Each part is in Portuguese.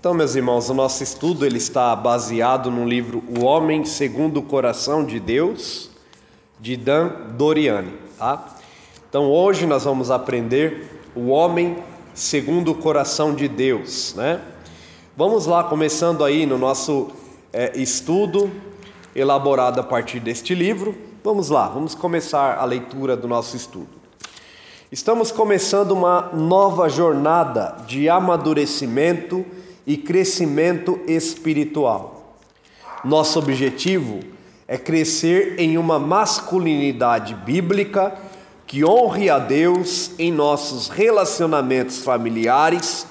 Então, meus irmãos, o nosso estudo ele está baseado no livro O Homem Segundo o Coração de Deus, de Dan Doriani, tá? Então, hoje nós vamos aprender o homem segundo o coração de Deus, né? Vamos lá, começando aí no nosso é, estudo elaborado a partir deste livro. Vamos lá, vamos começar a leitura do nosso estudo. Estamos começando uma nova jornada de amadurecimento e crescimento espiritual. Nosso objetivo é crescer em uma masculinidade bíblica que honre a Deus em nossos relacionamentos familiares,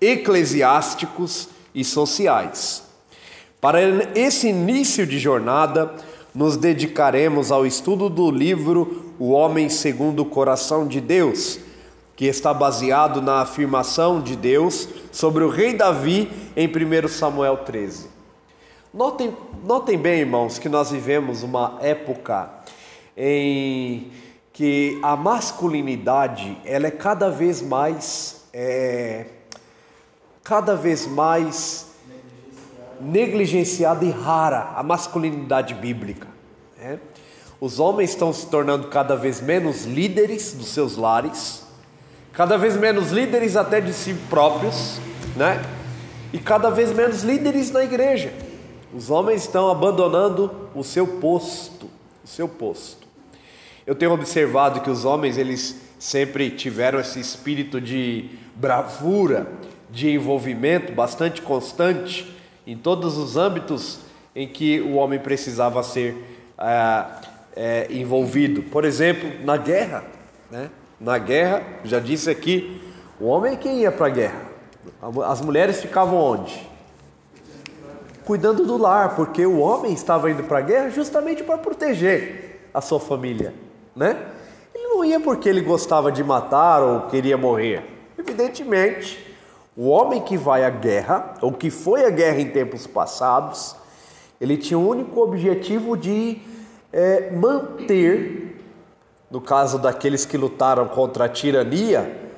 eclesiásticos e sociais. Para esse início de jornada, nos dedicaremos ao estudo do livro O Homem Segundo o Coração de Deus que está baseado na afirmação de Deus sobre o rei Davi em 1 Samuel 13. Notem, notem bem, irmãos, que nós vivemos uma época em que a masculinidade ela é cada vez mais é, cada vez mais negligenciada e rara a masculinidade bíblica. Né? Os homens estão se tornando cada vez menos líderes dos seus lares cada vez menos líderes até de si próprios, né? E cada vez menos líderes na igreja. Os homens estão abandonando o seu posto, o seu posto. Eu tenho observado que os homens eles sempre tiveram esse espírito de bravura, de envolvimento bastante constante em todos os âmbitos em que o homem precisava ser é, envolvido. Por exemplo, na guerra, né? Na guerra, já disse aqui, o homem é quem ia para a guerra. As mulheres ficavam onde? Cuidando do lar, porque o homem estava indo para a guerra justamente para proteger a sua família, né? Ele não ia porque ele gostava de matar ou queria morrer. Evidentemente, o homem que vai à guerra, ou que foi à guerra em tempos passados, ele tinha o único objetivo de é, manter no caso daqueles que lutaram contra a tirania,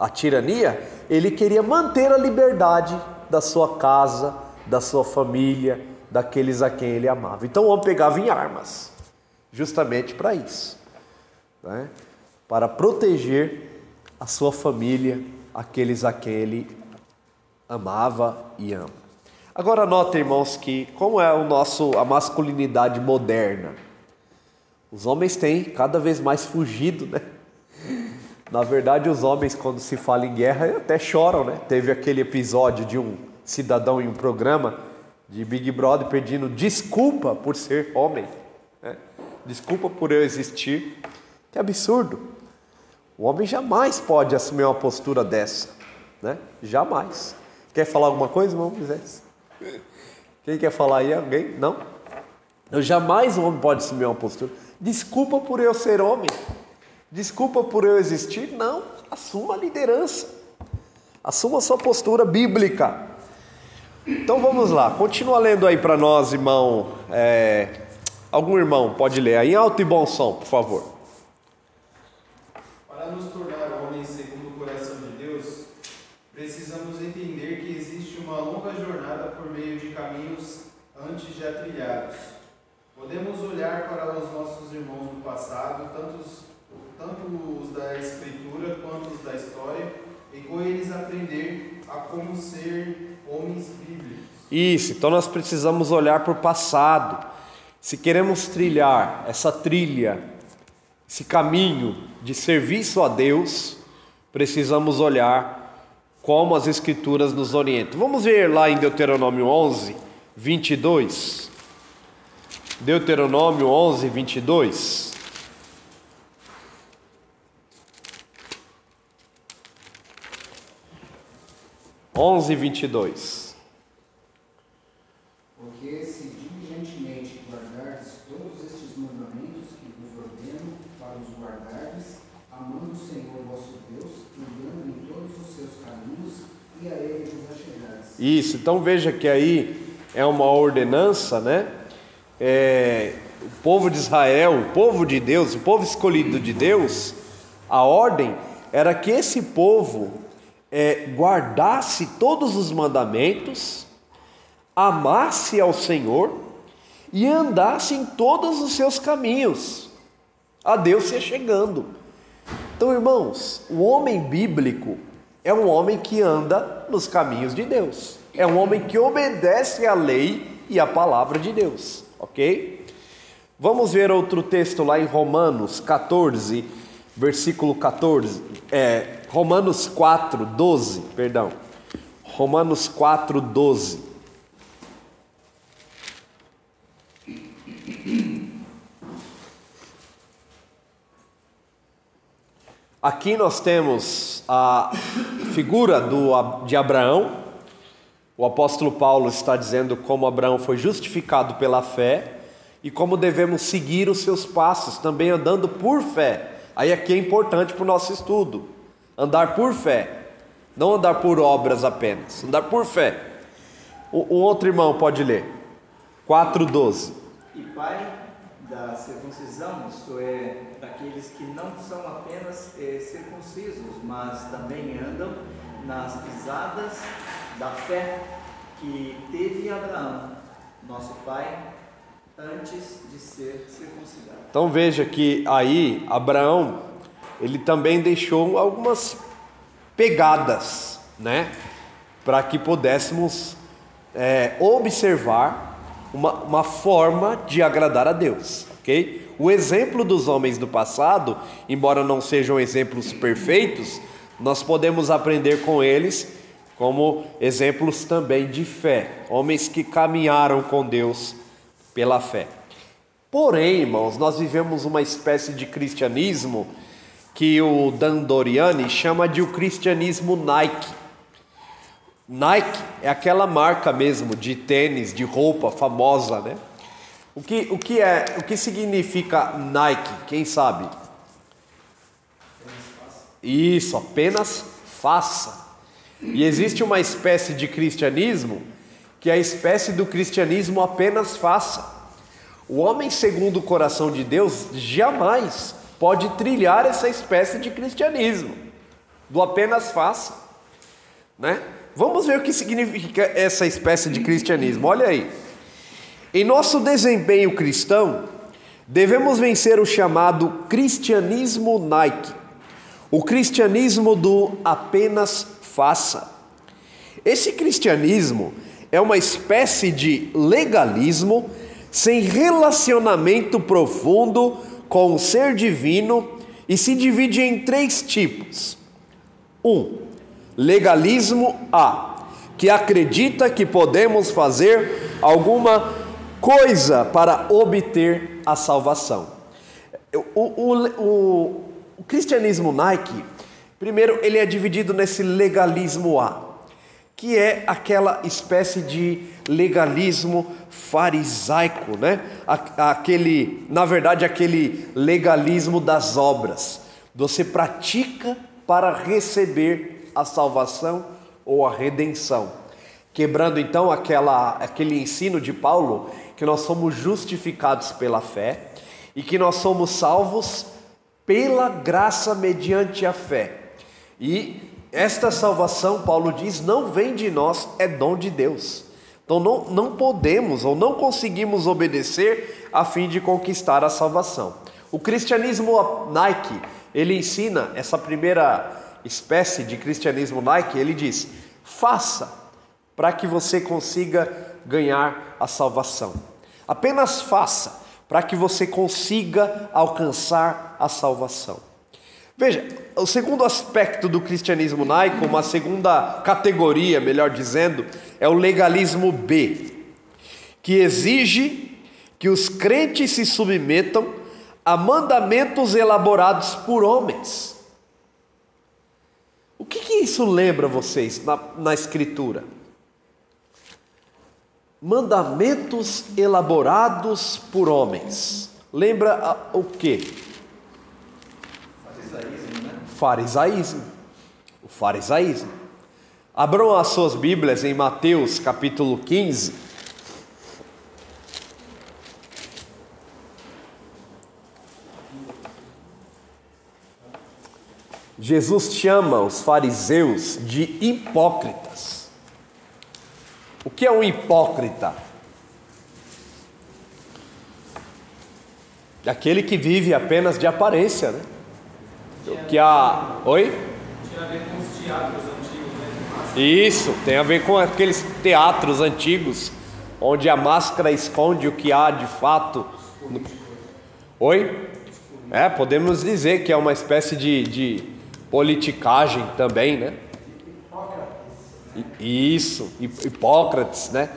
a tirania, ele queria manter a liberdade da sua casa, da sua família, daqueles a quem ele amava. Então o homem pegava em armas, justamente para isso, né? para proteger a sua família, aqueles a quem ele amava e ama. Agora nota, irmãos, que como é o nosso a masculinidade moderna, os homens têm cada vez mais fugido, né? Na verdade, os homens, quando se fala em guerra, até choram, né? Teve aquele episódio de um cidadão em um programa de Big Brother pedindo desculpa por ser homem, né? desculpa por eu existir. Que absurdo! O homem jamais pode assumir uma postura dessa, né? Jamais. Quer falar alguma coisa, irmão Moisés? Quem quer falar aí? Alguém? Não? Jamais o homem pode assumir uma postura. Desculpa por eu ser homem. Desculpa por eu existir. Não, assuma a liderança. Assuma a sua postura bíblica. Então vamos lá, continua lendo aí para nós, irmão. É, algum irmão pode ler em alto e bom som, por favor. Para nos tornar homens segundo o coração de Deus, precisamos entender que existe uma longa jornada por meio de caminhos antes já trilhados. Podemos olhar para os nossos irmãos do passado, tantos, tanto os da Escritura quanto os da história, e com eles aprender a como ser homens bíblicos. Isso, então nós precisamos olhar para o passado. Se queremos trilhar essa trilha, esse caminho de serviço a Deus, precisamos olhar como as Escrituras nos orientam. Vamos ver lá em Deuteronômio 11, 22. Deuteronômio 11, 22. Onze vinte e dois. Porque se diligentemente guardardes todos estes mandamentos que vos ordeno para os guardardes, amando o Senhor vosso Deus, andando em todos os seus caminhos, e a Ele vos achegardes. Isso, então veja que aí é uma ordenança, né? é, o povo de Israel, o povo de Deus, o povo escolhido de Deus, a ordem era que esse povo é, guardasse todos os mandamentos, amasse ao Senhor e andasse em todos os seus caminhos. A Deus se chegando. Então, irmãos, o homem bíblico é um homem que anda nos caminhos de Deus. É um homem que obedece à lei e à palavra de Deus, ok? Vamos ver outro texto lá em Romanos 14, versículo 14, é, Romanos 4, 12, perdão. Romanos 4, 12. Aqui nós temos a figura do, de Abraão. O apóstolo Paulo está dizendo como Abraão foi justificado pela fé e como devemos seguir os seus passos, também andando por fé. Aí aqui é importante para o nosso estudo. Andar por fé, não andar por obras apenas, andar por fé. O, o outro irmão pode ler. 4:12. E pai da circuncisão, isto é, daqueles que não são apenas é, circuncisos, mas também andam nas pisadas da fé que teve Abraão, nosso pai, antes de ser circuncidado. Então veja que aí Abraão ele também deixou algumas pegadas, né, para que pudéssemos é, observar uma, uma forma de agradar a Deus, ok? O exemplo dos homens do passado, embora não sejam exemplos perfeitos, nós podemos aprender com eles como exemplos também de fé, homens que caminharam com Deus pela fé. Porém, irmãos, nós vivemos uma espécie de cristianismo que o Dan Doriani chama de o cristianismo Nike. Nike é aquela marca mesmo de tênis, de roupa famosa, né? O que, o que é, o que significa Nike? Quem sabe? Isso, apenas faça. E existe uma espécie de cristianismo que é a espécie do cristianismo apenas faça. O homem segundo o coração de Deus jamais pode trilhar essa espécie de cristianismo, do apenas faça, né? Vamos ver o que significa essa espécie de cristianismo. Olha aí. Em nosso desempenho cristão, devemos vencer o chamado cristianismo Nike, o cristianismo do apenas faça. Esse cristianismo é uma espécie de legalismo sem relacionamento profundo com o ser divino e se divide em três tipos. Um, legalismo A, que acredita que podemos fazer alguma coisa para obter a salvação. O, o, o, o cristianismo Nike, primeiro, ele é dividido nesse legalismo A que é aquela espécie de legalismo farisaico, né? Aquele, na verdade, aquele legalismo das obras. Você pratica para receber a salvação ou a redenção. Quebrando então aquela, aquele ensino de Paulo que nós somos justificados pela fé e que nós somos salvos pela graça mediante a fé. E esta salvação, Paulo diz, não vem de nós, é dom de Deus. Então não, não podemos ou não conseguimos obedecer a fim de conquistar a salvação. O cristianismo Nike, ele ensina essa primeira espécie de cristianismo Nike, ele diz: faça para que você consiga ganhar a salvação. Apenas faça para que você consiga alcançar a salvação. Veja, o segundo aspecto do cristianismo laico, uma segunda categoria, melhor dizendo, é o legalismo B, que exige que os crentes se submetam a mandamentos elaborados por homens. O que, que isso lembra vocês na, na Escritura? Mandamentos elaborados por homens. Lembra o que? Farisaísmo. O farisaísmo. Abram as suas Bíblias em Mateus capítulo 15. Jesus chama os fariseus de hipócritas. O que é um hipócrita? Aquele que vive apenas de aparência, né? O que a. Oi? Tinha a ver com os teatros antigos, né? Isso, tem a ver com aqueles teatros antigos, onde a máscara esconde o que há de fato. Oi? É, podemos dizer que é uma espécie de, de politicagem também, né? Isso, Hipócrates, né?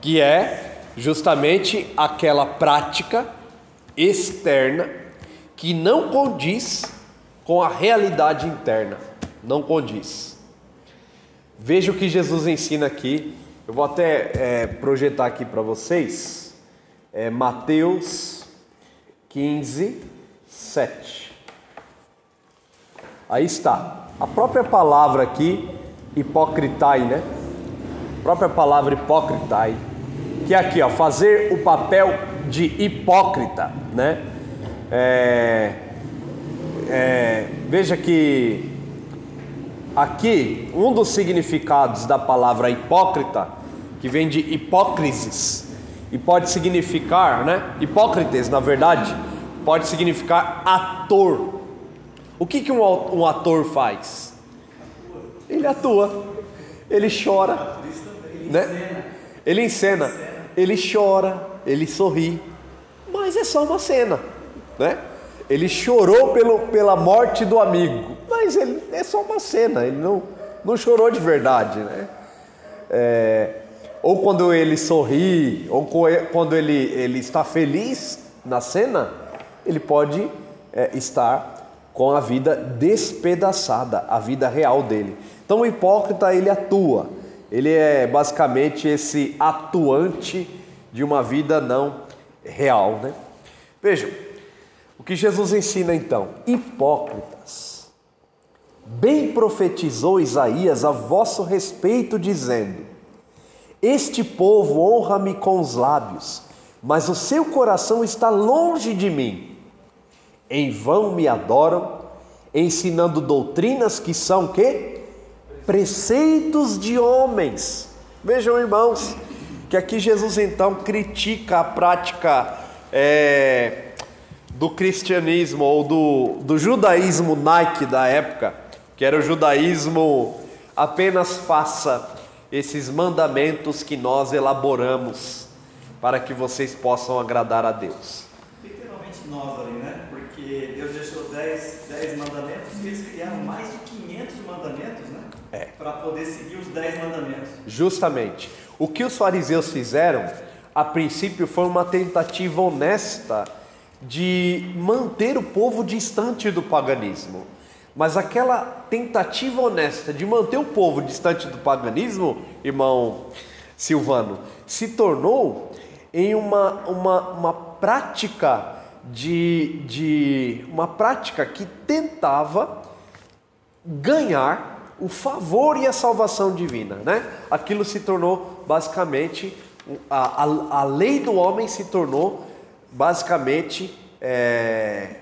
Que é justamente aquela prática externa que não condiz com a realidade interna, não condiz. Veja o que Jesus ensina aqui. Eu vou até é, projetar aqui para vocês. É, Mateus 15, 7. Aí está. A própria palavra aqui, hipocritai, né? A própria palavra hipocritai, que é aqui, ó, fazer o papel de hipócrita, né? É, é, veja que aqui um dos significados da palavra hipócrita, que vem de hipócrisis, e pode significar, né? Hipócrites, na verdade, pode significar ator. O que, que um, um ator faz? Ele atua, ele chora, né? Ele encena, ele chora, ele sorri, mas é só uma cena, né? Ele chorou pelo, pela morte do amigo, mas ele é só uma cena, ele não, não chorou de verdade, né? É, ou quando ele sorri, ou quando ele, ele está feliz na cena, ele pode é, estar com a vida despedaçada, a vida real dele. Então o hipócrita ele atua, ele é basicamente esse atuante de uma vida não real, né? Vejam, o que Jesus ensina então, hipócritas. Bem profetizou Isaías a vosso respeito dizendo: Este povo honra-me com os lábios, mas o seu coração está longe de mim. Em vão me adoram, ensinando doutrinas que são que preceitos de homens. Vejam, irmãos, que aqui Jesus então critica a prática é, do cristianismo ou do, do judaísmo Nike da época, que era o judaísmo apenas faça esses mandamentos que nós elaboramos para que vocês possam agradar a Deus. Literalmente nós ali, né? Porque Deus deixou 10, 10 mandamentos e eles criaram mais de 500 mandamentos, né? É. Para poder seguir os 10 mandamentos. Justamente. O que os fariseus fizeram, a princípio, foi uma tentativa honesta de manter o povo distante do paganismo. Mas aquela tentativa honesta de manter o povo distante do paganismo, irmão Silvano, se tornou em uma, uma, uma prática de, de uma prática que tentava ganhar o favor e a salvação divina, né? Aquilo se tornou basicamente a, a, a lei do homem se tornou basicamente é,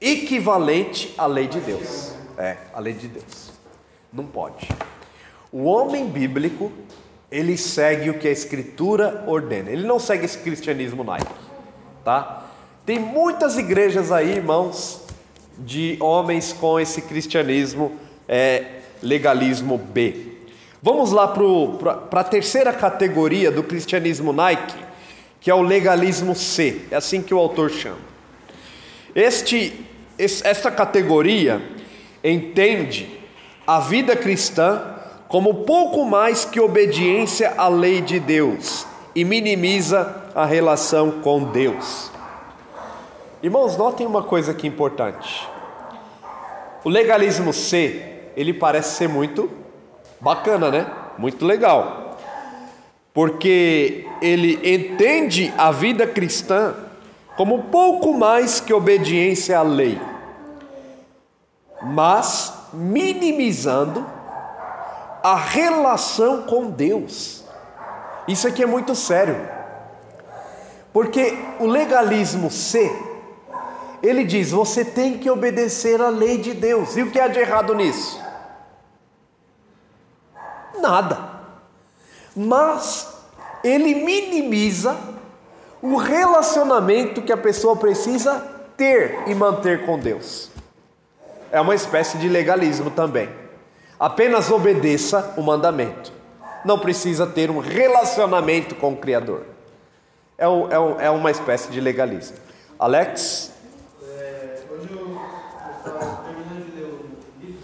equivalente à lei de Deus. É, a lei de Deus. Não pode. O homem bíblico ele segue o que a escritura ordena. Ele não segue esse cristianismo Nike, tá? Tem muitas igrejas aí, irmãos, de homens com esse cristianismo é, legalismo B. Vamos lá para a terceira categoria do cristianismo Nike, que é o legalismo C. É assim que o autor chama. Este, esta categoria entende a vida cristã como pouco mais que obediência à lei de Deus e minimiza a relação com Deus. Irmãos, notem uma coisa aqui importante. O legalismo C, ele parece ser muito bacana, né? Muito legal. Porque ele entende a vida cristã como pouco mais que obediência à lei, mas minimizando a relação com Deus. Isso aqui é muito sério. Porque o legalismo C, ele diz: você tem que obedecer à lei de Deus. E o que há de errado nisso? Nada. Mas ele minimiza o relacionamento que a pessoa precisa ter e manter com Deus. É uma espécie de legalismo também. Apenas obedeça o mandamento. Não precisa ter um relacionamento com o Criador. É, um, é, um, é uma espécie de legalismo. Alex? É, hoje eu estava terminando de ler o livro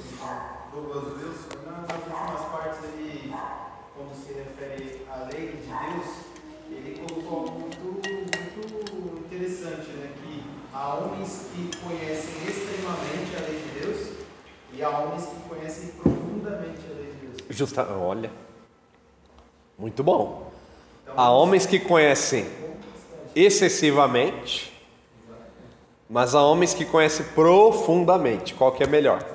do Douglas Wills, nas últimas partes ele, quando se refere à lei de Deus, ele colocou algo muito, muito interessante, né? Que há homens que conhecem extremamente a lei de Deus e há homens que conhecem profundamente a lei de Deus. Justa, olha. Muito bom. Há homens que conhecem excessivamente, mas há homens que conhecem profundamente. Qual que é melhor?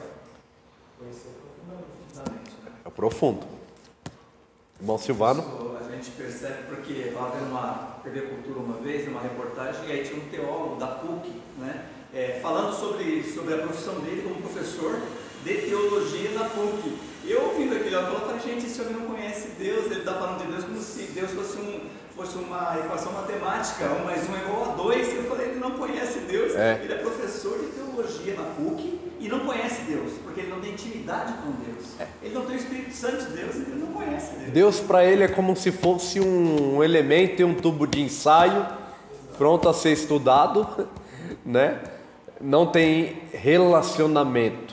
É o profundo. Irmão Silvano? A gente percebe porque estava vendo uma TV Cultura uma vez, numa reportagem, e aí tinha um teólogo da PUC, né, é, falando sobre, sobre a profissão dele como professor de teologia na PUC. E eu ouvindo aquilo, eu falei, gente, esse homem não conhece Deus, ele está falando de Deus como se Deus fosse, um, fosse uma equação matemática, um mais um é igual a dois. Eu falei, ele não conhece Deus, É. ele é professor de teologia na PUC e não conhece Deus, porque ele não tem intimidade com Deus. Ele não tem o Espírito Santo de Deus, ele não conhece Deus. Deus para ele é como se fosse um elemento e um tubo de ensaio pronto a ser estudado, né? Não tem relacionamento.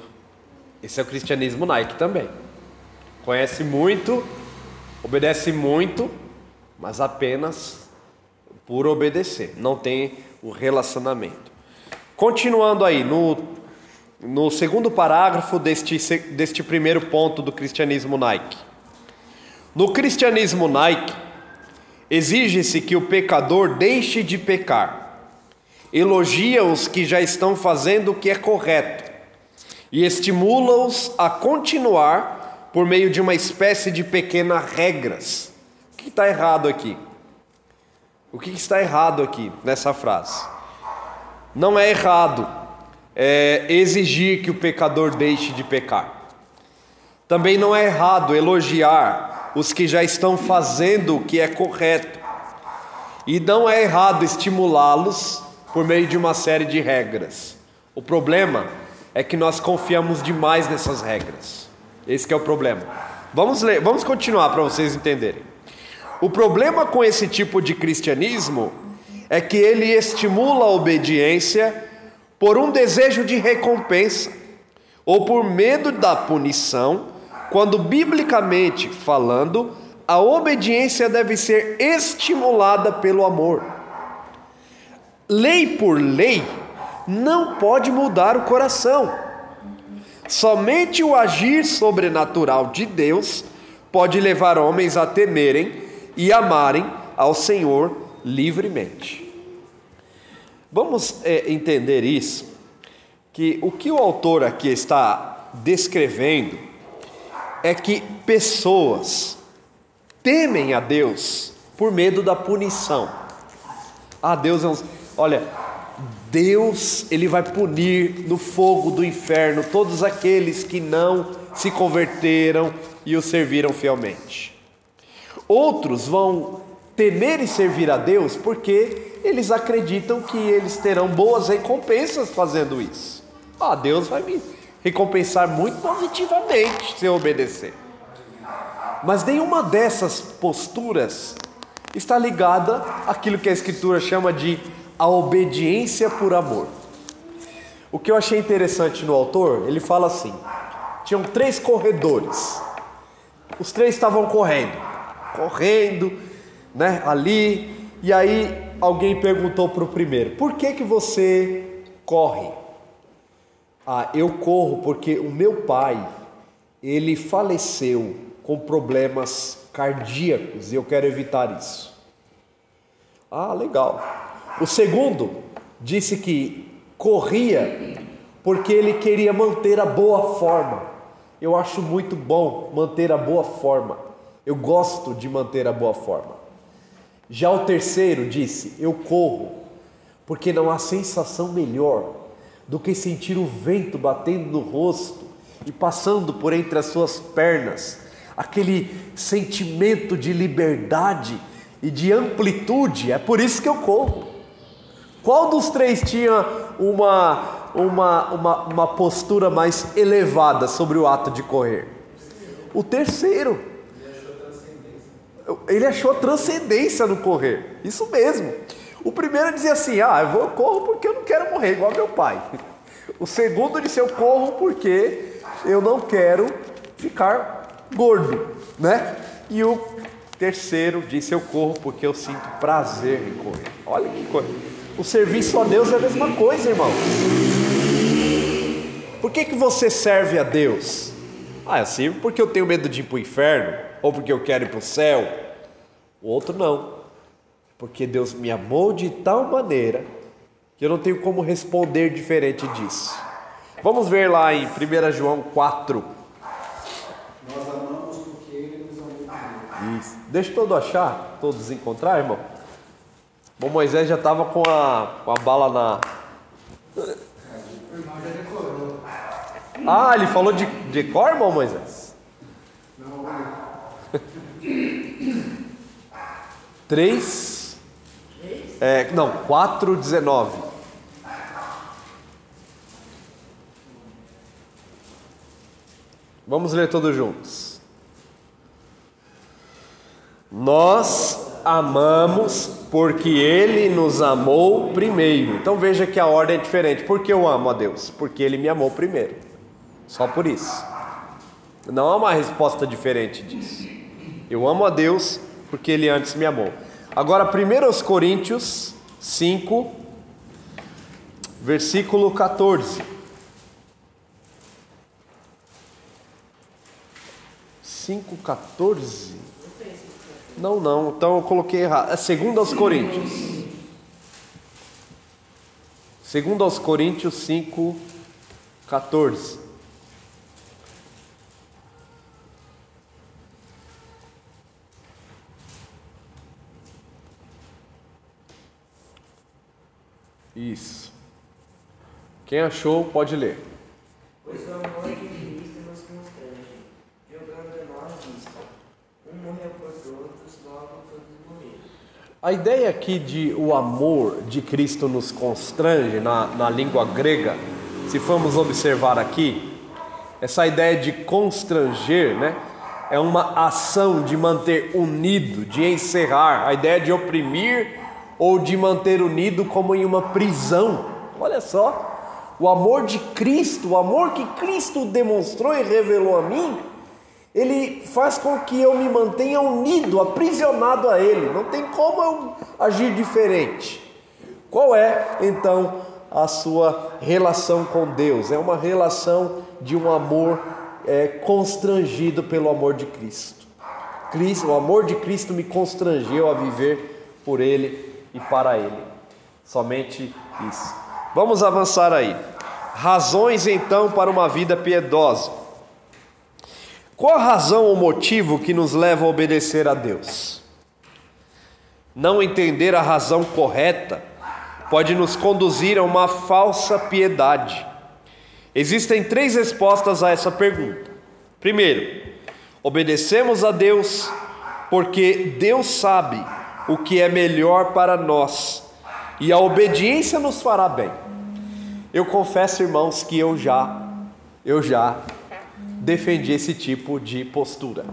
Esse é o cristianismo Nike também. Conhece muito, obedece muito, mas apenas por obedecer. Não tem o relacionamento. Continuando aí, no, no segundo parágrafo deste, deste primeiro ponto do cristianismo Nike. No cristianismo Nike, exige-se que o pecador deixe de pecar, elogia os que já estão fazendo o que é correto e estimula-os a continuar por meio de uma espécie de pequenas regras. O que está errado aqui? O que está errado aqui nessa frase? Não é errado é, exigir que o pecador deixe de pecar. Também não é errado elogiar os que já estão fazendo o que é correto. E não é errado estimulá-los por meio de uma série de regras. O problema é que nós confiamos demais nessas regras. Esse é o problema. Vamos ler, vamos continuar para vocês entenderem. O problema com esse tipo de cristianismo é que ele estimula a obediência por um desejo de recompensa ou por medo da punição, quando biblicamente falando, a obediência deve ser estimulada pelo amor. Lei por lei não pode mudar o coração. Somente o agir sobrenatural de Deus pode levar homens a temerem e amarem ao Senhor livremente. Vamos é, entender isso, que o que o autor aqui está descrevendo é que pessoas temem a Deus por medo da punição. Ah, Deus é um. Olha, Deus, Ele vai punir no fogo do inferno todos aqueles que não se converteram e o serviram fielmente. Outros vão temer e servir a Deus porque eles acreditam que eles terão boas recompensas fazendo isso. Ah, Deus vai me recompensar muito positivamente se eu obedecer. Mas nenhuma dessas posturas está ligada àquilo que a Escritura chama de a obediência por amor. O que eu achei interessante no autor, ele fala assim: tinham três corredores, os três estavam correndo, correndo, né, ali, e aí alguém perguntou para o primeiro: por que que você corre? Ah, eu corro porque o meu pai, ele faleceu com problemas cardíacos e eu quero evitar isso. Ah, legal. O segundo disse que corria porque ele queria manter a boa forma. Eu acho muito bom manter a boa forma. Eu gosto de manter a boa forma. Já o terceiro disse: Eu corro porque não há sensação melhor do que sentir o vento batendo no rosto e passando por entre as suas pernas, aquele sentimento de liberdade e de amplitude. É por isso que eu corro. Qual dos três tinha uma, uma, uma, uma postura mais elevada sobre o ato de correr? O terceiro. Ele achou transcendência no correr. Isso mesmo. O primeiro dizia assim: Ah, eu vou corro porque eu não quero morrer igual meu pai. O segundo disse: Eu corro porque eu não quero ficar gordo, né? E o terceiro disse: Eu corro porque eu sinto prazer em correr. Olha que coisa. O serviço a Deus é a mesma coisa, irmão. Por que, que você serve a Deus? Ah, eu sirvo porque eu tenho medo de ir para o inferno, ou porque eu quero ir para o céu. O outro não porque Deus me amou de tal maneira que eu não tenho como responder diferente disso. Vamos ver lá em 1 João 4. Nós amamos porque Ele nos amou. Isso. Deixa todo achar, todos encontrar, irmão. Bom, Moisés já estava com a, com a bala na. O irmão já decorou. Ah, ele falou de, de cor, irmão Moisés? Não. 3. É, não, 4,19. Vamos ler todos juntos. Nós amamos porque Ele nos amou primeiro. Então veja que a ordem é diferente. Por que eu amo a Deus? Porque Ele me amou primeiro. Só por isso. Não há uma resposta diferente disso. Eu amo a Deus porque Ele antes me amou. Agora, 1 Coríntios 5, versículo 14. 5, 14? Não, não, então eu coloquei errado. É segundo aos Coríntios. Segundo aos Coríntios 5, 14. Isso. Quem achou, pode ler. Pois o amor de Cristo nos constrange, jogando em nós isto. Um morreu por todos, logo todos morreram. A ideia aqui de o amor de Cristo nos constrange na, na língua grega, se formos observar aqui, essa ideia de constranger, né? É uma ação de manter unido, de encerrar, a ideia de oprimir ou de manter unido como em uma prisão. Olha só, o amor de Cristo, o amor que Cristo demonstrou e revelou a mim, ele faz com que eu me mantenha unido, aprisionado a Ele. Não tem como eu agir diferente. Qual é então a sua relação com Deus? É uma relação de um amor é, constrangido pelo amor de Cristo. Cristo. O amor de Cristo me constrangeu a viver por Ele e para Ele. Somente isso. Vamos avançar aí. Razões então para uma vida piedosa. Qual a razão ou motivo que nos leva a obedecer a Deus? Não entender a razão correta pode nos conduzir a uma falsa piedade. Existem três respostas a essa pergunta. Primeiro, obedecemos a Deus porque Deus sabe o que é melhor para nós, e a obediência nos fará bem. Eu confesso, irmãos, que eu já, eu já defendi esse tipo de postura.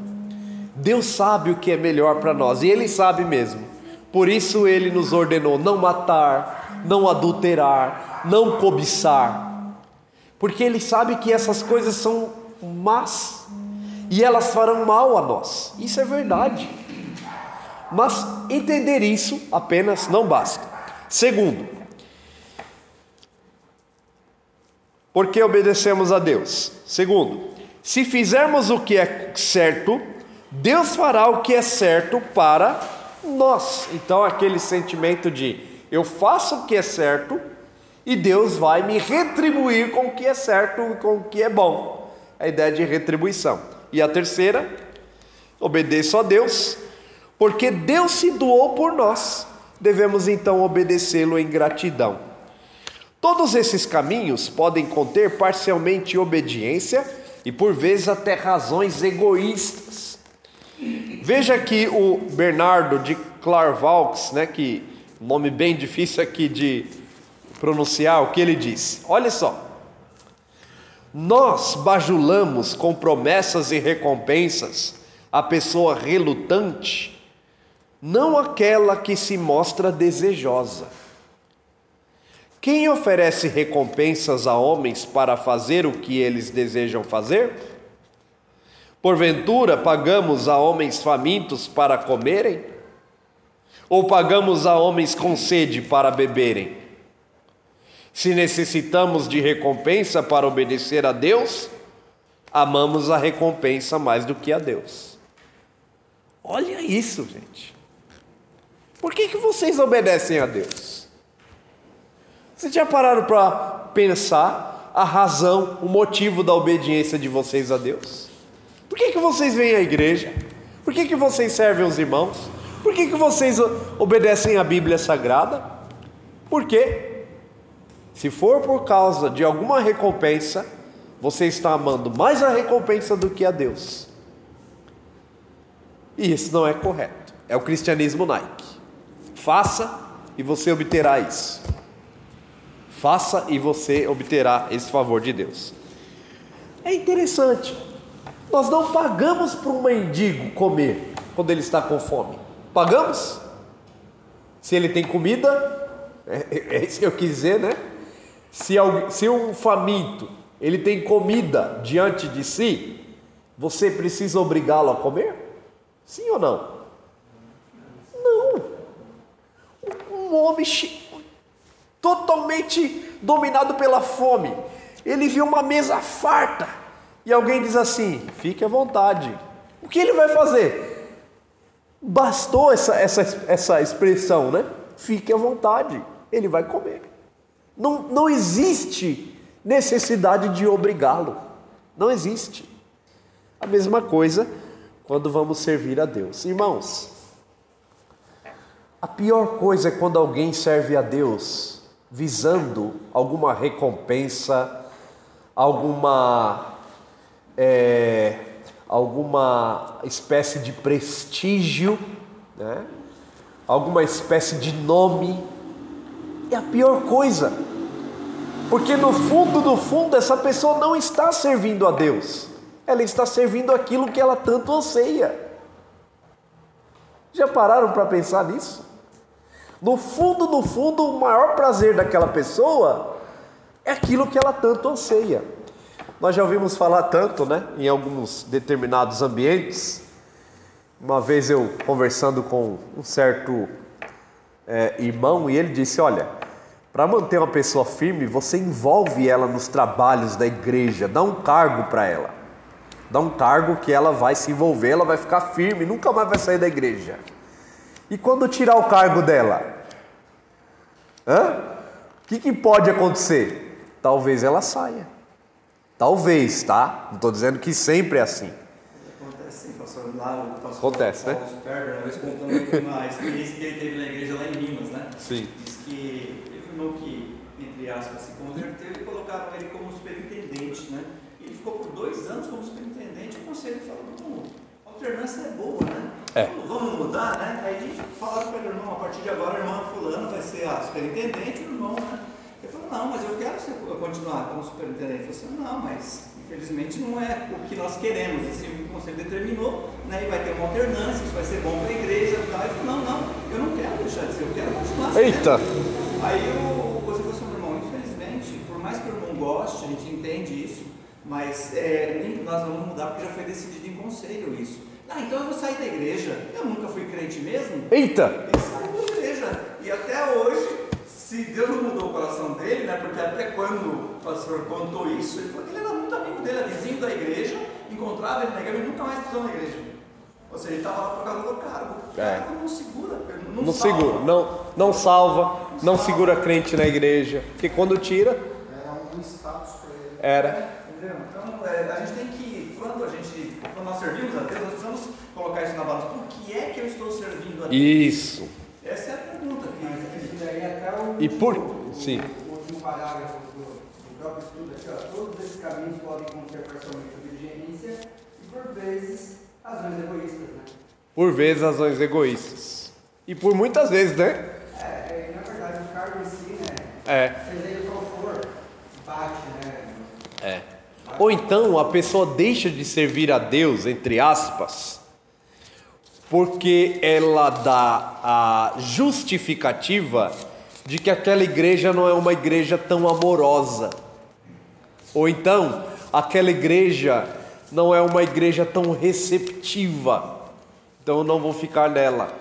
Deus sabe o que é melhor para nós, e Ele sabe mesmo. Por isso Ele nos ordenou não matar, não adulterar, não cobiçar, porque Ele sabe que essas coisas são más e elas farão mal a nós. Isso é verdade. Mas entender isso apenas não basta. Segundo, porque obedecemos a Deus. Segundo, se fizermos o que é certo, Deus fará o que é certo para nós. Então, aquele sentimento de eu faço o que é certo e Deus vai me retribuir com o que é certo e com o que é bom. A ideia de retribuição. E a terceira, obedeço a Deus porque Deus se doou por nós, devemos então obedecê-lo em gratidão. Todos esses caminhos podem conter parcialmente obediência e por vezes até razões egoístas. Veja que o Bernardo de Clairvaux, né, que nome bem difícil aqui de pronunciar, o que ele diz. Olha só. Nós bajulamos com promessas e recompensas a pessoa relutante, não aquela que se mostra desejosa. Quem oferece recompensas a homens para fazer o que eles desejam fazer? Porventura pagamos a homens famintos para comerem? Ou pagamos a homens com sede para beberem? Se necessitamos de recompensa para obedecer a Deus, amamos a recompensa mais do que a Deus. Olha isso, gente. Por que, que vocês obedecem a Deus? Vocês já pararam para pensar a razão, o motivo da obediência de vocês a Deus? Por que, que vocês vêm à igreja? Por que, que vocês servem os irmãos? Por que, que vocês obedecem à Bíblia Sagrada? Por quê? Se for por causa de alguma recompensa, você está amando mais a recompensa do que a Deus. E isso não é correto. É o cristianismo Nike. Faça e você obterá isso. Faça e você obterá esse favor de Deus. É interessante. Nós não pagamos para um mendigo comer quando ele está com fome. Pagamos? Se ele tem comida, é, é isso que eu quis dizer, né? Se, se um faminto ele tem comida diante de si, você precisa obrigá-lo a comer? Sim ou não? Não. Um homem totalmente dominado pela fome, ele viu uma mesa farta e alguém diz assim: fique à vontade. O que ele vai fazer? Bastou essa, essa, essa expressão, né? Fique à vontade, ele vai comer. Não, não existe necessidade de obrigá-lo. Não existe. A mesma coisa quando vamos servir a Deus. Irmãos, a pior coisa é quando alguém serve a Deus visando alguma recompensa, alguma é, alguma espécie de prestígio, né? alguma espécie de nome. É a pior coisa, porque no fundo, no fundo, essa pessoa não está servindo a Deus, ela está servindo aquilo que ela tanto anseia. Já pararam para pensar nisso? No fundo, no fundo, o maior prazer daquela pessoa é aquilo que ela tanto anseia. Nós já ouvimos falar tanto, né, em alguns determinados ambientes. Uma vez eu conversando com um certo é, irmão e ele disse: Olha, para manter uma pessoa firme, você envolve ela nos trabalhos da igreja, dá um cargo para ela, dá um cargo que ela vai se envolver, ela vai ficar firme, nunca mais vai sair da igreja. E quando tirar o cargo dela, hã? O que, que pode acontecer? Talvez ela saia. Talvez, tá? Não estou dizendo que sempre é assim. Acontece sim, pastor. Lá o pastor Acontece, Paulo né? Sperber, uma vez contando uma experiência que ele teve na igreja lá em Minas, né? Sim. Diz que ele afirmou que, entre aspas, se converteu e colocaram ele como superintendente, né? E ele ficou por dois anos como superintendente. O conselho falou, não, alternância é boa, né? É. Vamos mudar, né? Aí falaram para ele, irmão, a partir de agora a irmã fulana vai ser a superintendente, o irmão, né? Ele falou, não, mas eu quero ser, continuar como superintendente. Ele falou assim, não, mas infelizmente não é o que nós queremos, assim o conselho determinou, né, e vai ter uma alternância, isso vai ser bom para a igreja e tal. Ele falou, não, não, eu não quero deixar de ser, eu quero continuar sendo. Eita! Aí o você falou assim, meu irmão, infelizmente, por mais que o irmão goste, a gente entende isso, mas é, nem nós vamos mudar porque já foi decidido em conselho isso. Ah, então eu vou sair da igreja. Eu nunca fui crente mesmo. Eita! Ele saiu da igreja. E até hoje, se Deus não mudou o coração dele, né? Porque até quando o pastor contou isso, ele falou que ele era muito amigo dele, era vizinho da igreja, encontrava ele na igreja e nunca mais pisou na igreja. Ou seja, ele estava lá por causa do cargo. O É. cargo não segura, não, Não salva. segura, não, não salva, não segura crente na igreja. Porque quando tira, Era um status para ele. era. Entendeu? Então, é, a gente tem que, quando a gente, quando nós servimos a Deus, nós precisamos colocar isso na balança. Por que é que eu estou servindo a Deus? Isso. Essa é a pergunta. Mas Que, isso daí até o E por- último- sim. o último parágrafo do, do próprio estudo aqui, ó, todos esses caminhos podem conter parcialmente obediência e, por vezes, razões egoístas, né? Por vezes, razões egoístas. E por muitas vezes, né? É, é, na verdade, o cargo em si, né? É. Seja ele qual for, bate, né? É. Ou então a pessoa deixa de servir a Deus, entre aspas, porque ela dá a justificativa de que aquela igreja não é uma igreja tão amorosa. Ou então, aquela igreja não é uma igreja tão receptiva. Então eu não vou ficar nela.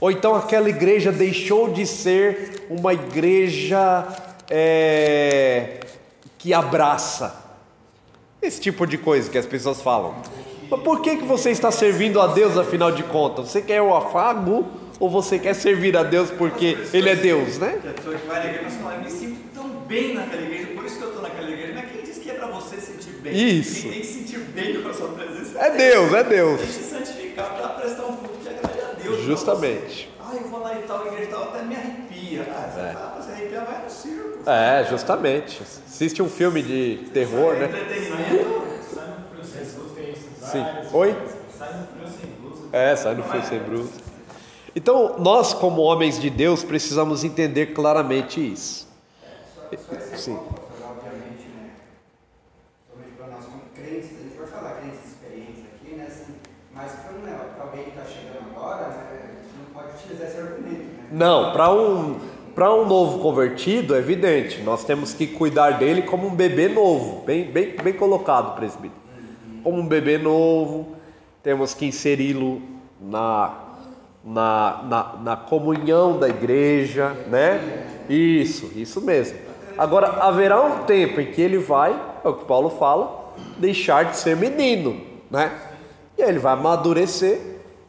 Ou então aquela igreja deixou de ser uma igreja é, que abraça. Esse tipo de coisa que as pessoas falam. Mas por que, que você está servindo a Deus afinal de contas? Você quer o afago ou você quer servir a Deus porque Ele é Deus, né? Que a pessoa que vai na igreja fala, eu me sinto tão bem naquela igreja, por isso que eu estou naquela igreja. Mas quem disse que é para você sentir bem? Isso. Quem tem que sentir bem com a sua presença É Deus, é Tem Deus. que se santificar para prestar um culto que agrade a Deus. Justamente. Você. Ah, eu vou lá e tal igreja e tal, até me arrepia. Ah, você É. vai pra se arrepiar, vai no circo. É, justamente. Assiste um filme de terror, né? Entretenimento. Sai no frio sem blusa, tem Sim. vários. Oi? Sai no frio sem blusa. É, sai no fio sem bruxa. Então, nós, como homens de Deus, precisamos entender claramente isso. Esse Sim. ponto, obviamente, né? Somente para nós como crentes, a gente pode falar crentes experientes aqui, né? Assim, mas para né, pra alguém que está chegando agora, né? A gente não pode utilizar esse argumento, né? Não, para um, para um novo convertido, é evidente, nós temos que cuidar dele como um bebê novo, bem, bem, bem colocado, presbítero. Como um bebê novo, temos que inseri-lo na, na, na, na comunhão da igreja, né? Isso, isso mesmo. Agora, haverá um tempo em que ele vai, é o que Paulo fala, deixar de ser menino, né? E aí ele vai amadurecer,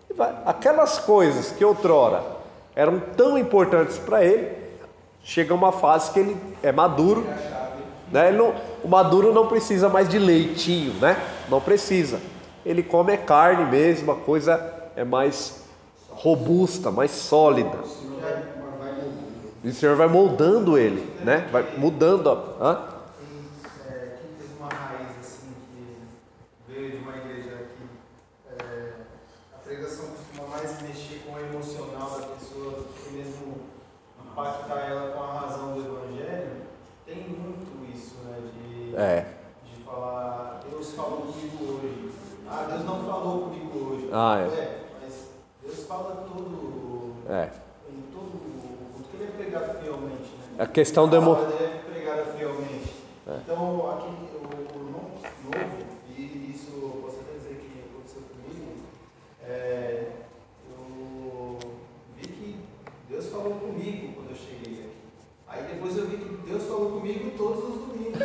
e vai, aquelas coisas que outrora eram tão importantes para ele, chega uma fase que ele é maduro, né? Não- o maduro não precisa mais de leitinho, né? Não precisa. Ele come é carne mesmo, a coisa é mais robusta, mais sólida. E o Senhor vai moldando ele, né? Vai mudando a. Hã? Quem, é, quem teve uma raiz assim que veio de uma igreja que é, a pregação costuma mais mexer com o emocional da pessoa do que mesmo impactar ela com a razão do evangelho, tem muito isso, né? De, É. de falar, Deus falou comigo hoje. Ah, Deus não falou comigo hoje. Ah, é. mas Deus fala todo. É. Em todo. O que ele é pregado fielmente, né? A questão do A emo... palavra dele é pregada fielmente. É. Então, aquele, o, o no- novo, e isso eu posso até dizer que aconteceu comigo, é, eu vi que Deus falou comigo quando eu cheguei aqui. Aí depois eu vi que Deus falou comigo todos os domingos.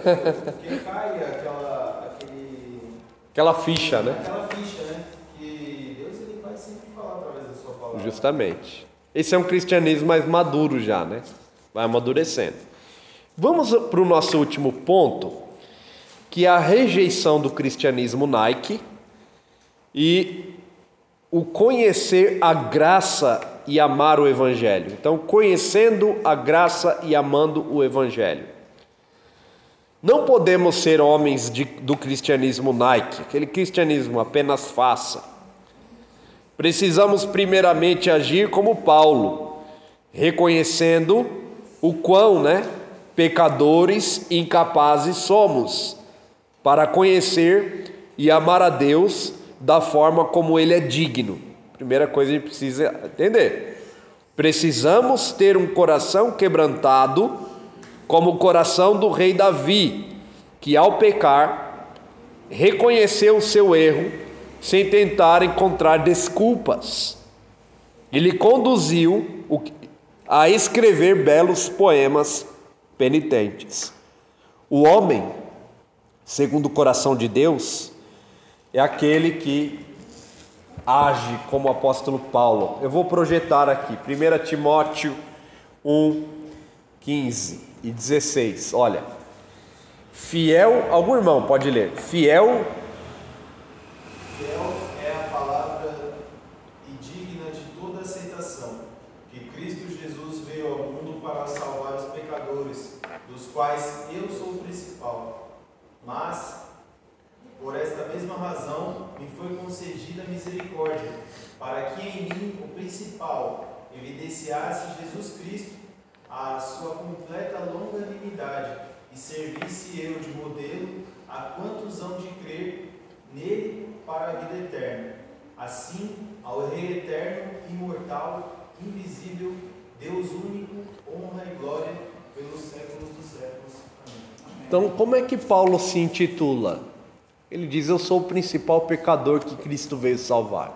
Porque cai aquela, aquele, Aquela ficha, né? aquela ficha, né? Que Deus ele vai sempre falar através da sua palavra. Justamente. Esse é um cristianismo mais maduro já, né? Vai amadurecendo. Vamos para o nosso último ponto, que é a rejeição do cristianismo Nike e o conhecer a graça e amar o evangelho. Então, conhecendo a graça e amando o evangelho. Não podemos ser homens de- do cristianismo Nike, aquele cristianismo apenas faça. Precisamos primeiramente agir como Paulo, reconhecendo o quão, né, pecadores incapazes somos para conhecer e amar a Deus da forma como ele é digno. Primeira coisa que a gente precisa entender. Precisamos ter um coração quebrantado, como o coração do rei Davi, que ao pecar reconheceu o seu erro sem tentar encontrar desculpas. Ele conduziu a escrever belos poemas penitentes. O homem, segundo o coração de Deus, é aquele que age como o apóstolo Paulo. Eu vou projetar aqui, 1 Timóteo 1, 15 e 16. Olha, fiel, algum irmão pode ler, fiel Fiel é a palavra e digna de toda aceitação, que Cristo Jesus veio ao mundo para salvar os pecadores, dos quais eu sou o principal. Mas, por esta mesma razão, me foi concedida misericórdia, para que em mim, o principal, evidenciasse Jesus Cristo, a sua completa longanimidade, e servisse eu de modelo a quantos hão de crer nele para a vida eterna. Assim, ao Rei eterno, imortal, invisível, Deus único, honra e glória pelos séculos dos séculos. Amém. Então, como é que Paulo se intitula? Ele diz: Eu sou o principal pecador que Cristo veio salvar.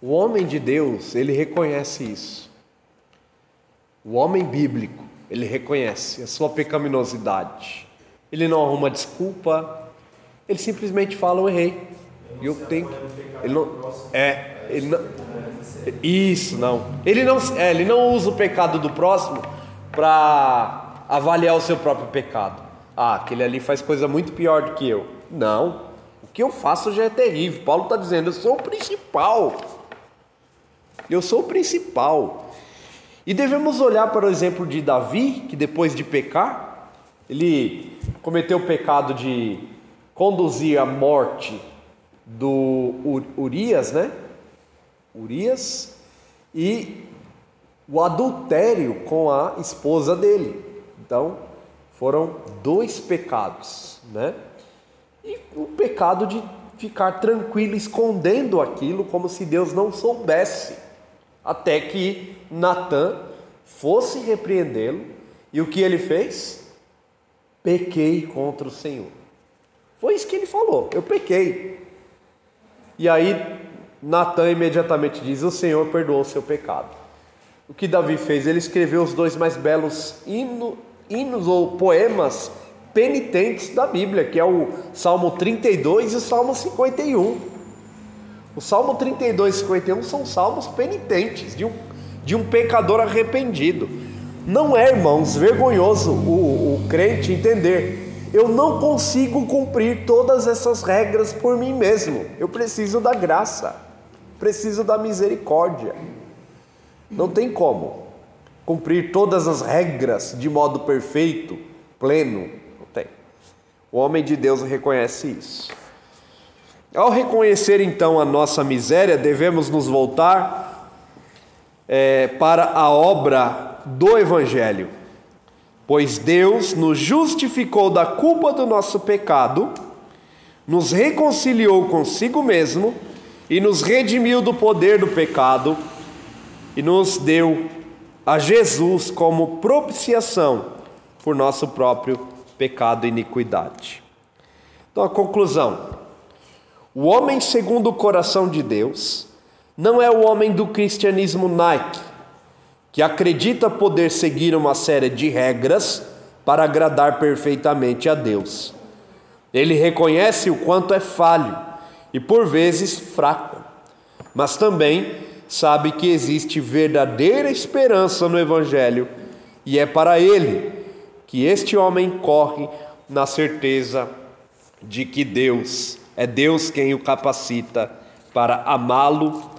O homem de Deus, ele reconhece isso. O homem bíblico, ele reconhece a sua pecaminosidade. Ele não arruma desculpa, ele simplesmente fala: Eu errei. E eu tenho. Ele não. É, ele não. Isso, não. Ele não, é, ele não usa o pecado do próximo para avaliar o seu próprio pecado. Ah, aquele ali faz coisa muito pior do que eu. Não. O que eu faço já é terrível. Paulo está dizendo: eu sou o principal. Eu sou o principal. E devemos olhar para o exemplo de Davi, que depois de pecar, ele cometeu o pecado de conduzir à morte do Urias, né? Urias e o adultério com a esposa dele. Então, foram dois pecados, né? E o pecado de ficar tranquilo escondendo aquilo como se Deus não soubesse, até que Natã fosse repreendê-lo, e o que ele fez? Pequei contra o Senhor. Foi isso que ele falou, eu pequei. E aí Natan imediatamente diz: O Senhor perdoou o seu pecado. O que Davi fez? Ele escreveu os dois mais belos hino, hinos ou poemas penitentes da Bíblia, que é o Salmo 32 e o Salmo 51. O Salmo 32 e 51 são salmos penitentes de um, de um pecador arrependido. Não é, irmãos, vergonhoso o, o crente entender eu não consigo cumprir todas essas regras por mim mesmo. Eu preciso da graça, preciso da misericórdia. Não tem como cumprir todas as regras de modo perfeito, pleno. Não tem. O homem de Deus reconhece isso. Ao reconhecer então a nossa miséria, devemos nos voltar é, para a obra do Evangelho Pois Deus nos justificou da culpa do nosso pecado, nos reconciliou consigo mesmo e nos redimiu do poder do pecado e nos deu a Jesus como propiciação por nosso próprio pecado e iniquidade. Então, a conclusão: o homem segundo o coração de Deus não é o homem do cristianismo Nike, que acredita poder seguir uma série de regras para agradar perfeitamente a Deus. Ele reconhece o quanto é falho e por vezes fraco, mas também sabe que existe verdadeira esperança no Evangelho e é para ele que este homem corre na certeza de que Deus é Deus quem o capacita para amá-lo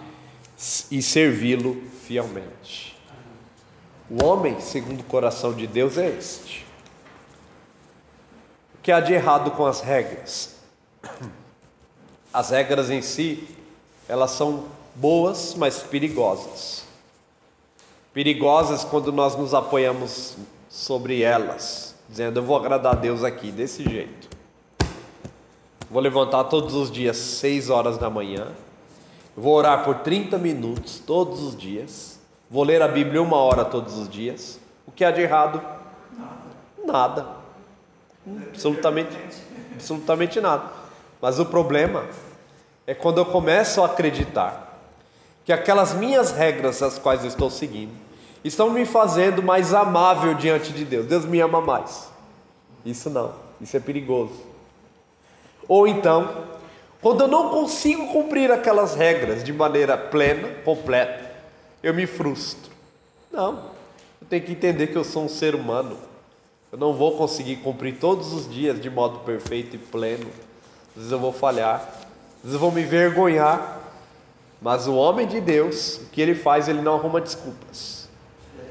e servi-lo fielmente. O homem, segundo o coração de Deus, é este. O que há de errado com as regras? As regras em si, elas são boas, mas perigosas. Perigosas quando nós nos apoiamos sobre elas, dizendo: Eu vou agradar a Deus aqui, desse jeito. Vou levantar todos os dias, 6 horas da manhã. Vou orar por 30 minutos todos os dias Vou ler a Bíblia uma hora todos os dias. O que há de errado? Nada. Absolutamente, absolutamente nada. Mas o problema é quando eu começo a acreditar que aquelas minhas regras, as quais eu estou seguindo, estão me fazendo mais amável diante de Deus. Deus me ama mais. Isso não, isso é perigoso. Ou então, quando eu não consigo cumprir aquelas regras de maneira plena, completa, eu me frustro. Não, eu tenho que entender que eu sou um ser humano. Eu não vou conseguir cumprir todos os dias de modo perfeito e pleno. Às vezes eu vou falhar, às vezes eu vou me vergonhar. Mas o homem de Deus, o que ele faz, ele não arruma desculpas.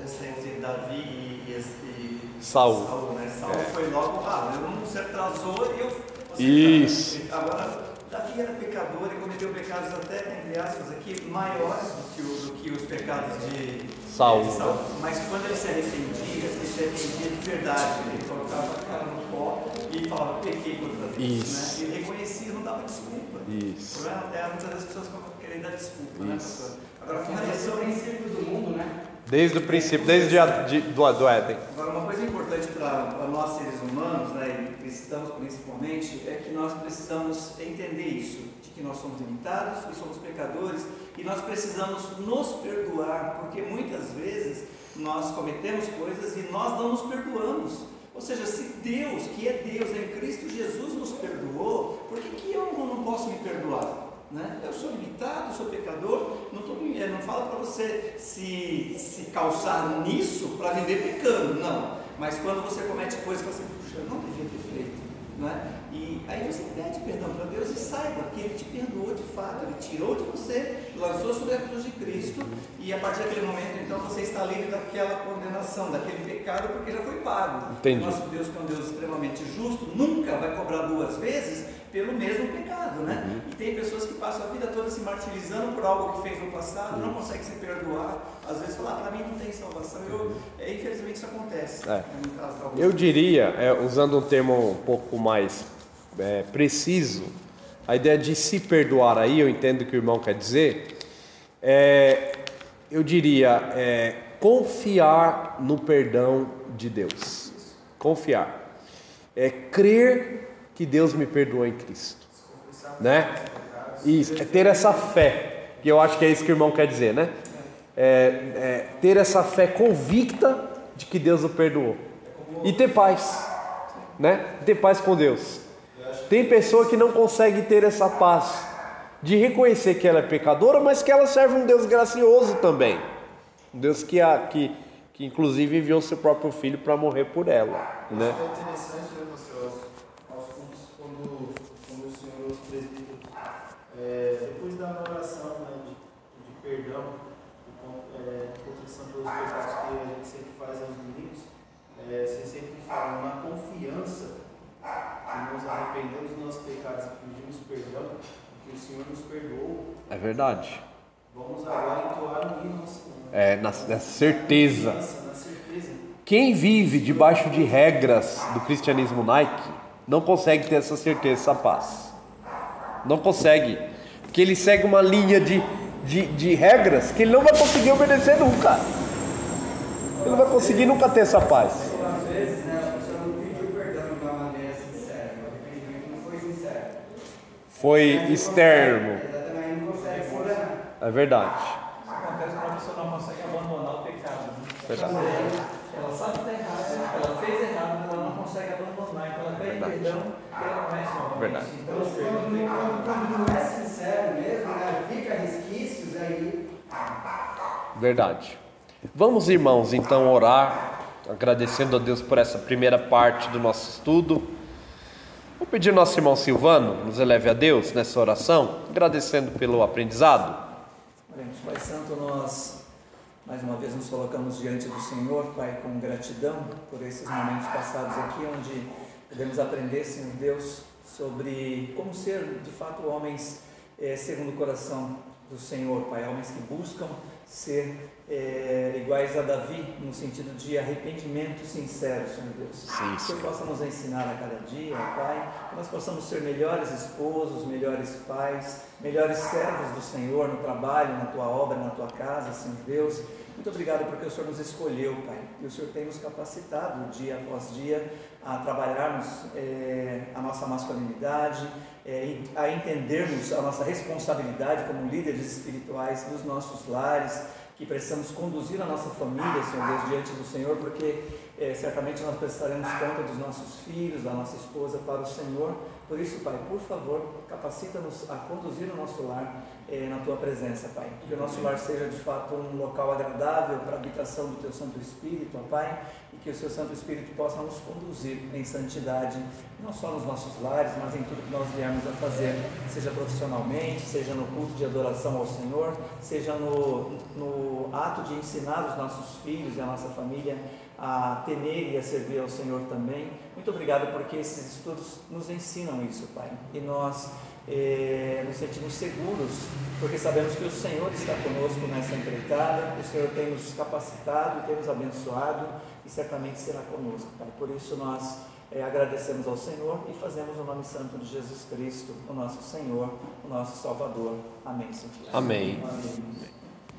Essa entre Davi e, e Saul. Saul, né? Saul foi logo, ah, não se atrasou e eu. Isso. tá- Agora, Davi era pecador e cometeu pecados até, entre aspas, aqui, maiores do que, o- do que os pecados de Saul. de Mas quando ele se arrependia, ele se arrependia de verdade. Ele colocava a cara no pó e falava, pequei contra Deus. Isso. Né? Ele reconhecia, não dava desculpa. O Isso. problema é muitas vezes as pessoas querendo dar desculpa, né, Isso. pastor? Agora, com Mas esse é o relação princípio do mundo, né? Desde o princípio, desde a, de, do, do Éden. Agora, uma coisa importante para nós seres humanos, né, e cristãos principalmente, é que nós precisamos entender isso, de que nós somos limitados e somos pecadores, e nós precisamos nos perdoar, porque muitas vezes nós cometemos coisas e nós não nos perdoamos. Ou seja, se Deus, que é Deus em Cristo Jesus, nos perdoou, por que, que eu não posso me perdoar? Né? Eu sou limitado, sou pecador, não, tô, eh, não falo para você se, se calçar nisso para viver pecando, não. Mas quando você comete coisas, você puxa, eu não devia ter feito. Né? Aí você pede perdão para Deus e saiba que Ele te perdoou de fato, Ele tirou de você, lançou sobre a cruz de Cristo, e a partir daquele momento, então, você está livre daquela condenação, daquele pecado, porque já foi pago. Entendi. Nosso Deus, que é um Deus extremamente justo, nunca vai cobrar duas vezes pelo mesmo pecado, né? Uhum. E tem pessoas que passam a vida toda se martirizando por algo que fez no passado, não consegue se perdoar, às vezes falar, para mim não tem salvação. Eu, é, infelizmente isso acontece. É. né, Eu diria, é, usando um termo um pouco mais é, preciso, a ideia de se perdoar aí, eu entendo que o irmão quer dizer, é, eu diria, é, confiar no perdão de Deus. Confiar. É crer que Deus me perdoou em Cristo. Né? Isso, é ter essa fé, que eu acho que é isso que o irmão quer dizer, né? É, é ter essa fé convicta de que Deus o perdoou. E ter paz, né? Ter paz com Deus. Tem pessoa que não consegue ter essa paz de reconhecer que ela é pecadora, mas que ela serve um Deus gracioso também. Um Deus que, a, que, que inclusive enviou seu próprio filho para morrer por ela, né? É interessante, né, aos, pontos, quando, quando o senhor, os presbíteros, é, depois da oração né, de, de perdão, de é, proteção pelos pecados que a gente sempre faz aos domingos, é, você sempre fala na confiança que nos arrependemos dos nossos pecados e pedimos perdão, que o Senhor nos perdoou. É verdade. Vamos agora entoar o hino, É, na, na certeza. na certeza. Quem vive debaixo de regras do cristianismo Nike não consegue ter essa certeza, essa paz. Não consegue. Porque ele segue uma linha de, de, de regras que ele não vai conseguir obedecer nunca. Ele não vai conseguir nunca ter essa paz. Às vezes, né, a pessoa não pediu perdão de uma maneira sincera, o arrependimento não foi sincero. Foi não externo. não. É verdade. Isso acontece quando a pessoa não consegue abandonar o pecado. Né? Verdade. Ela sabe que está errado, ela fez errado, mas ela não consegue abandonar. Então ela pede Verdade. perdão e ela comete novamente. Verdade. Então, quando, quando, quando não é sincero mesmo, né, fica resquícios aí. Verdade. Vamos, irmãos, então orar, agradecendo a Deus por essa primeira parte do nosso estudo. Vou pedir ao nosso irmão Silvano nos eleve a Deus nessa oração, agradecendo pelo aprendizado. Oremos, Pai Santo, nós mais uma vez nos colocamos diante do Senhor, Pai, com gratidão por esses momentos passados aqui, onde podemos aprender, Senhor Deus, sobre como ser de fato homens eh, segundo o coração do Senhor, Pai, homens que buscam ser eh, iguais a Davi, no sentido de arrependimento sincero, Senhor Deus. Sim, Que o Senhor possa nos ensinar a cada dia, Pai, que nós possamos ser melhores esposos, melhores pais, melhores servos do Senhor no trabalho, na tua obra, na tua casa, Senhor Deus. Muito obrigado porque o Senhor nos escolheu, Pai, e o Senhor tem nos capacitado dia após dia a trabalharmos eh, a nossa masculinidade, e a entendermos a nossa responsabilidade como líderes espirituais dos nossos lares, que precisamos conduzir a nossa família, Senhor Deus, diante do Senhor, porque eh, certamente nós prestaremos conta dos nossos filhos, da nossa esposa para o Senhor. Por isso, Pai, por favor, capacita-nos a conduzir o nosso lar eh, na Tua presença, Pai. Que o nosso lar seja de fato um local agradável para a habitação do Teu Santo Espírito, ó Pai, e que o Seu Santo Espírito possa nos conduzir em santidade, não só nos nossos lares, mas em tudo que nós viermos a fazer, seja profissionalmente, seja no culto de adoração ao Senhor, seja no, no ato de ensinar os nossos filhos e a nossa família a temer e a servir ao Senhor também. Muito obrigado porque esses estudos nos ensinam isso, Pai. E nós eh, nos sentimos seguros, porque sabemos que o Senhor está conosco nessa empreitada, o Senhor tem nos capacitado, tem nos abençoado e certamente será conosco, Pai. Por isso nós eh, agradecemos ao Senhor e fazemos o nome santo de Jesus Cristo, o nosso Senhor, o nosso Salvador. Amém, Senhor. Amém. Amém.